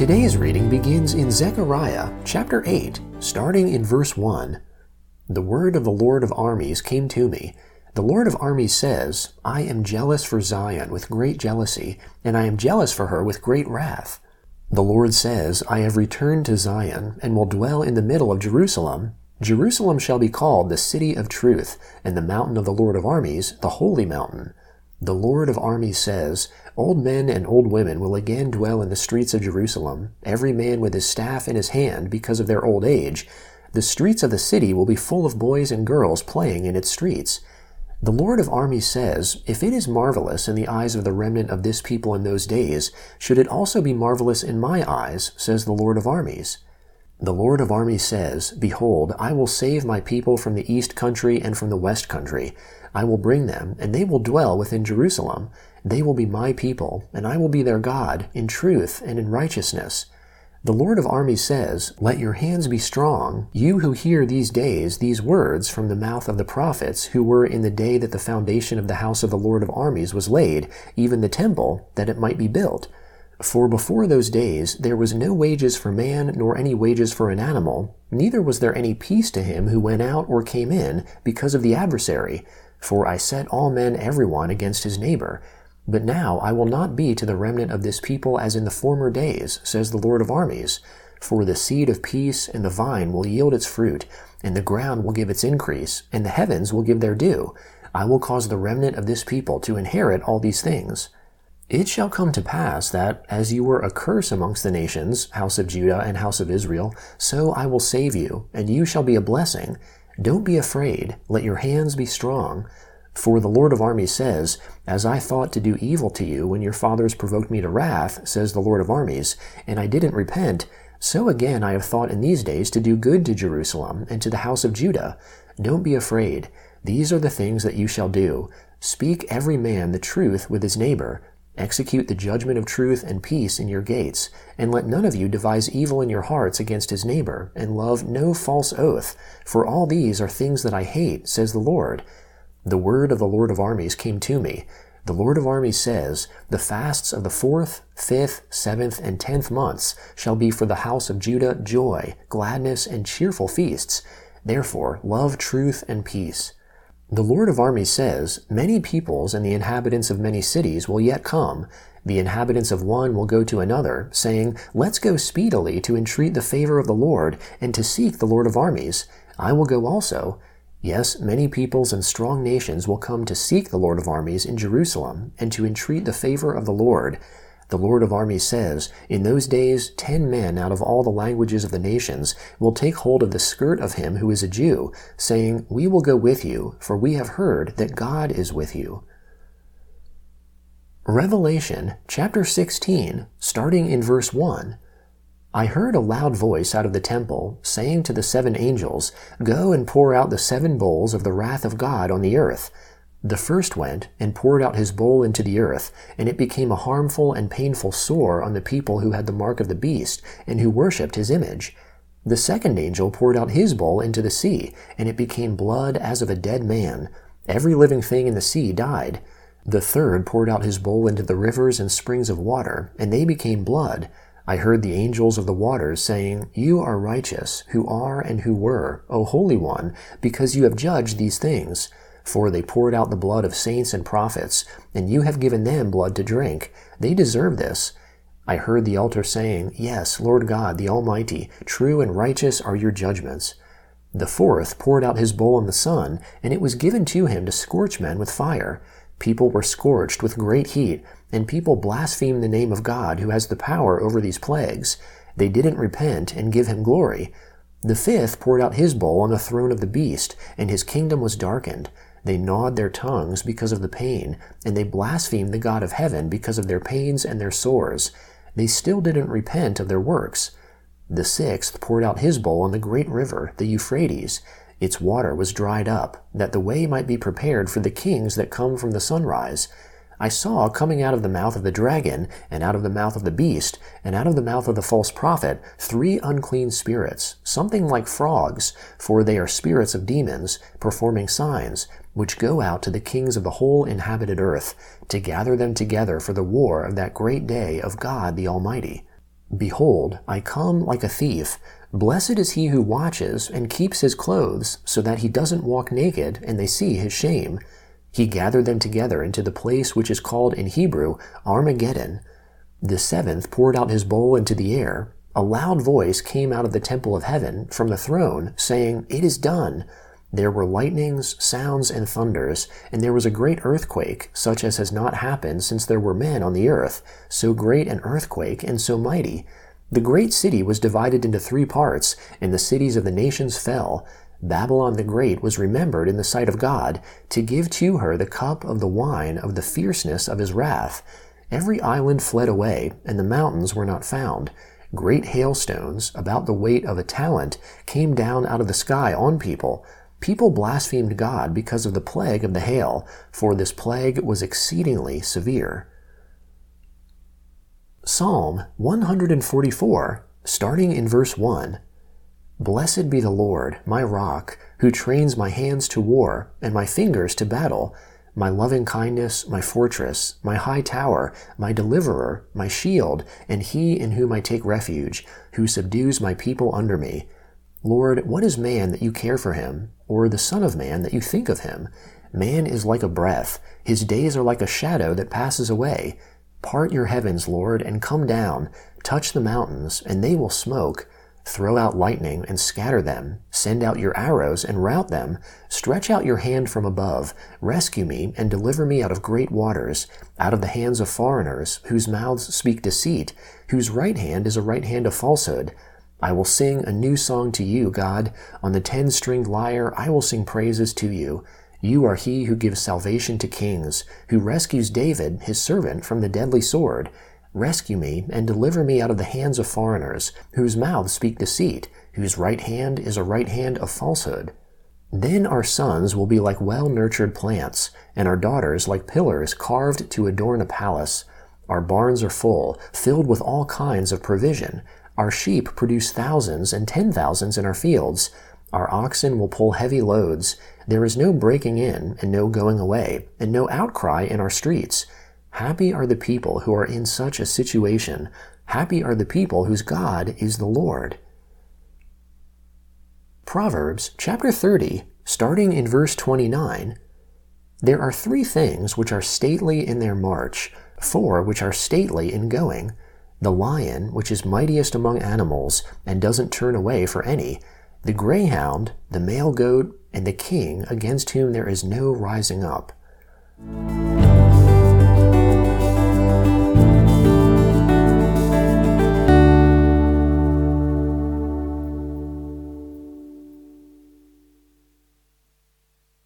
Today's reading begins in Zechariah chapter 8, starting in verse 1. The word of the Lord of armies came to me. The Lord of armies says, I am jealous for Zion with great jealousy, and I am jealous for her with great wrath. The Lord says, I have returned to Zion, and will dwell in the middle of Jerusalem. Jerusalem shall be called the city of truth, and the mountain of the Lord of armies, the holy mountain. The Lord of armies says, Old men and old women will again dwell in the streets of Jerusalem, every man with his staff in his hand because of their old age. The streets of the city will be full of boys and girls playing in its streets. The Lord of armies says, If it is marvelous in the eyes of the remnant of this people in those days, should it also be marvelous in my eyes, says the Lord of armies. The Lord of armies says, Behold, I will save my people from the east country and from the west country. I will bring them, and they will dwell within Jerusalem. They will be my people, and I will be their God, in truth and in righteousness. The Lord of armies says, Let your hands be strong, you who hear these days these words from the mouth of the prophets who were in the day that the foundation of the house of the Lord of armies was laid, even the temple, that it might be built. For before those days there was no wages for man, nor any wages for an animal, neither was there any peace to him who went out or came in, because of the adversary. For I set all men every one against his neighbor. But now I will not be to the remnant of this people as in the former days, says the Lord of armies. For the seed of peace and the vine will yield its fruit, and the ground will give its increase, and the heavens will give their due. I will cause the remnant of this people to inherit all these things. It shall come to pass that, as you were a curse amongst the nations, house of Judah and house of Israel, so I will save you, and you shall be a blessing. Don't be afraid, let your hands be strong. For the Lord of armies says, As I thought to do evil to you when your fathers provoked me to wrath, says the Lord of armies, and I didn't repent, so again I have thought in these days to do good to Jerusalem and to the house of Judah. Don't be afraid. These are the things that you shall do. Speak every man the truth with his neighbor. Execute the judgment of truth and peace in your gates, and let none of you devise evil in your hearts against his neighbor, and love no false oath, for all these are things that I hate, says the Lord. The word of the Lord of armies came to me. The Lord of armies says, The fasts of the fourth, fifth, seventh, and tenth months shall be for the house of Judah joy, gladness, and cheerful feasts. Therefore, love truth and peace. The Lord of armies says, Many peoples and the inhabitants of many cities will yet come. The inhabitants of one will go to another, saying, Let's go speedily to entreat the favor of the Lord, and to seek the Lord of armies. I will go also. Yes, many peoples and strong nations will come to seek the Lord of armies in Jerusalem, and to entreat the favor of the Lord. The Lord of armies says, In those days ten men out of all the languages of the nations will take hold of the skirt of him who is a Jew, saying, We will go with you, for we have heard that God is with you. Revelation chapter 16, starting in verse 1. I heard a loud voice out of the temple, saying to the seven angels, Go and pour out the seven bowls of the wrath of God on the earth. The first went and poured out his bowl into the earth, and it became a harmful and painful sore on the people who had the mark of the beast and who worshipped his image. The second angel poured out his bowl into the sea, and it became blood as of a dead man. Every living thing in the sea died. The third poured out his bowl into the rivers and springs of water, and they became blood. I heard the angels of the waters saying, You are righteous, who are and who were, O Holy One, because you have judged these things. For they poured out the blood of saints and prophets, and you have given them blood to drink. They deserve this. I heard the altar saying, Yes, Lord God, the Almighty, true and righteous are your judgments. The fourth poured out his bowl on the sun, and it was given to him to scorch men with fire. People were scorched with great heat, and people blasphemed the name of God who has the power over these plagues. They didn't repent and give him glory. The fifth poured out his bowl on the throne of the beast, and his kingdom was darkened. They gnawed their tongues because of the pain, and they blasphemed the God of heaven because of their pains and their sores. They still didn't repent of their works. The sixth poured out his bowl on the great river, the Euphrates. Its water was dried up, that the way might be prepared for the kings that come from the sunrise. I saw coming out of the mouth of the dragon, and out of the mouth of the beast, and out of the mouth of the false prophet, three unclean spirits, something like frogs, for they are spirits of demons, performing signs, which go out to the kings of the whole inhabited earth, to gather them together for the war of that great day of God the Almighty. Behold, I come like a thief. Blessed is he who watches and keeps his clothes, so that he doesn't walk naked and they see his shame. He gathered them together into the place which is called in Hebrew Armageddon. The seventh poured out his bowl into the air. A loud voice came out of the temple of heaven from the throne, saying, It is done. There were lightnings, sounds, and thunders, and there was a great earthquake, such as has not happened since there were men on the earth, so great an earthquake and so mighty. The great city was divided into three parts, and the cities of the nations fell. Babylon the Great was remembered in the sight of God to give to her the cup of the wine of the fierceness of his wrath. Every island fled away, and the mountains were not found. Great hailstones, about the weight of a talent, came down out of the sky on people. People blasphemed God because of the plague of the hail, for this plague was exceedingly severe. Psalm 144, starting in verse 1. Blessed be the Lord, my rock, who trains my hands to war and my fingers to battle, my loving kindness, my fortress, my high tower, my deliverer, my shield, and he in whom I take refuge, who subdues my people under me. Lord, what is man that you care for him, or the Son of Man that you think of him? Man is like a breath, his days are like a shadow that passes away. Part your heavens, Lord, and come down, touch the mountains, and they will smoke. Throw out lightning and scatter them. Send out your arrows and rout them. Stretch out your hand from above. Rescue me and deliver me out of great waters, out of the hands of foreigners, whose mouths speak deceit, whose right hand is a right hand of falsehood. I will sing a new song to you, God. On the ten stringed lyre I will sing praises to you. You are he who gives salvation to kings, who rescues David, his servant, from the deadly sword. Rescue me and deliver me out of the hands of foreigners, whose mouths speak deceit, whose right hand is a right hand of falsehood. Then our sons will be like well nurtured plants, and our daughters like pillars carved to adorn a palace. Our barns are full, filled with all kinds of provision. Our sheep produce thousands and ten thousands in our fields. Our oxen will pull heavy loads. There is no breaking in and no going away, and no outcry in our streets. Happy are the people who are in such a situation. Happy are the people whose God is the Lord. Proverbs chapter 30, starting in verse 29. There are three things which are stately in their march, four which are stately in going. The lion, which is mightiest among animals, and doesn't turn away for any. The greyhound, the male goat, and the king against whom there is no rising up.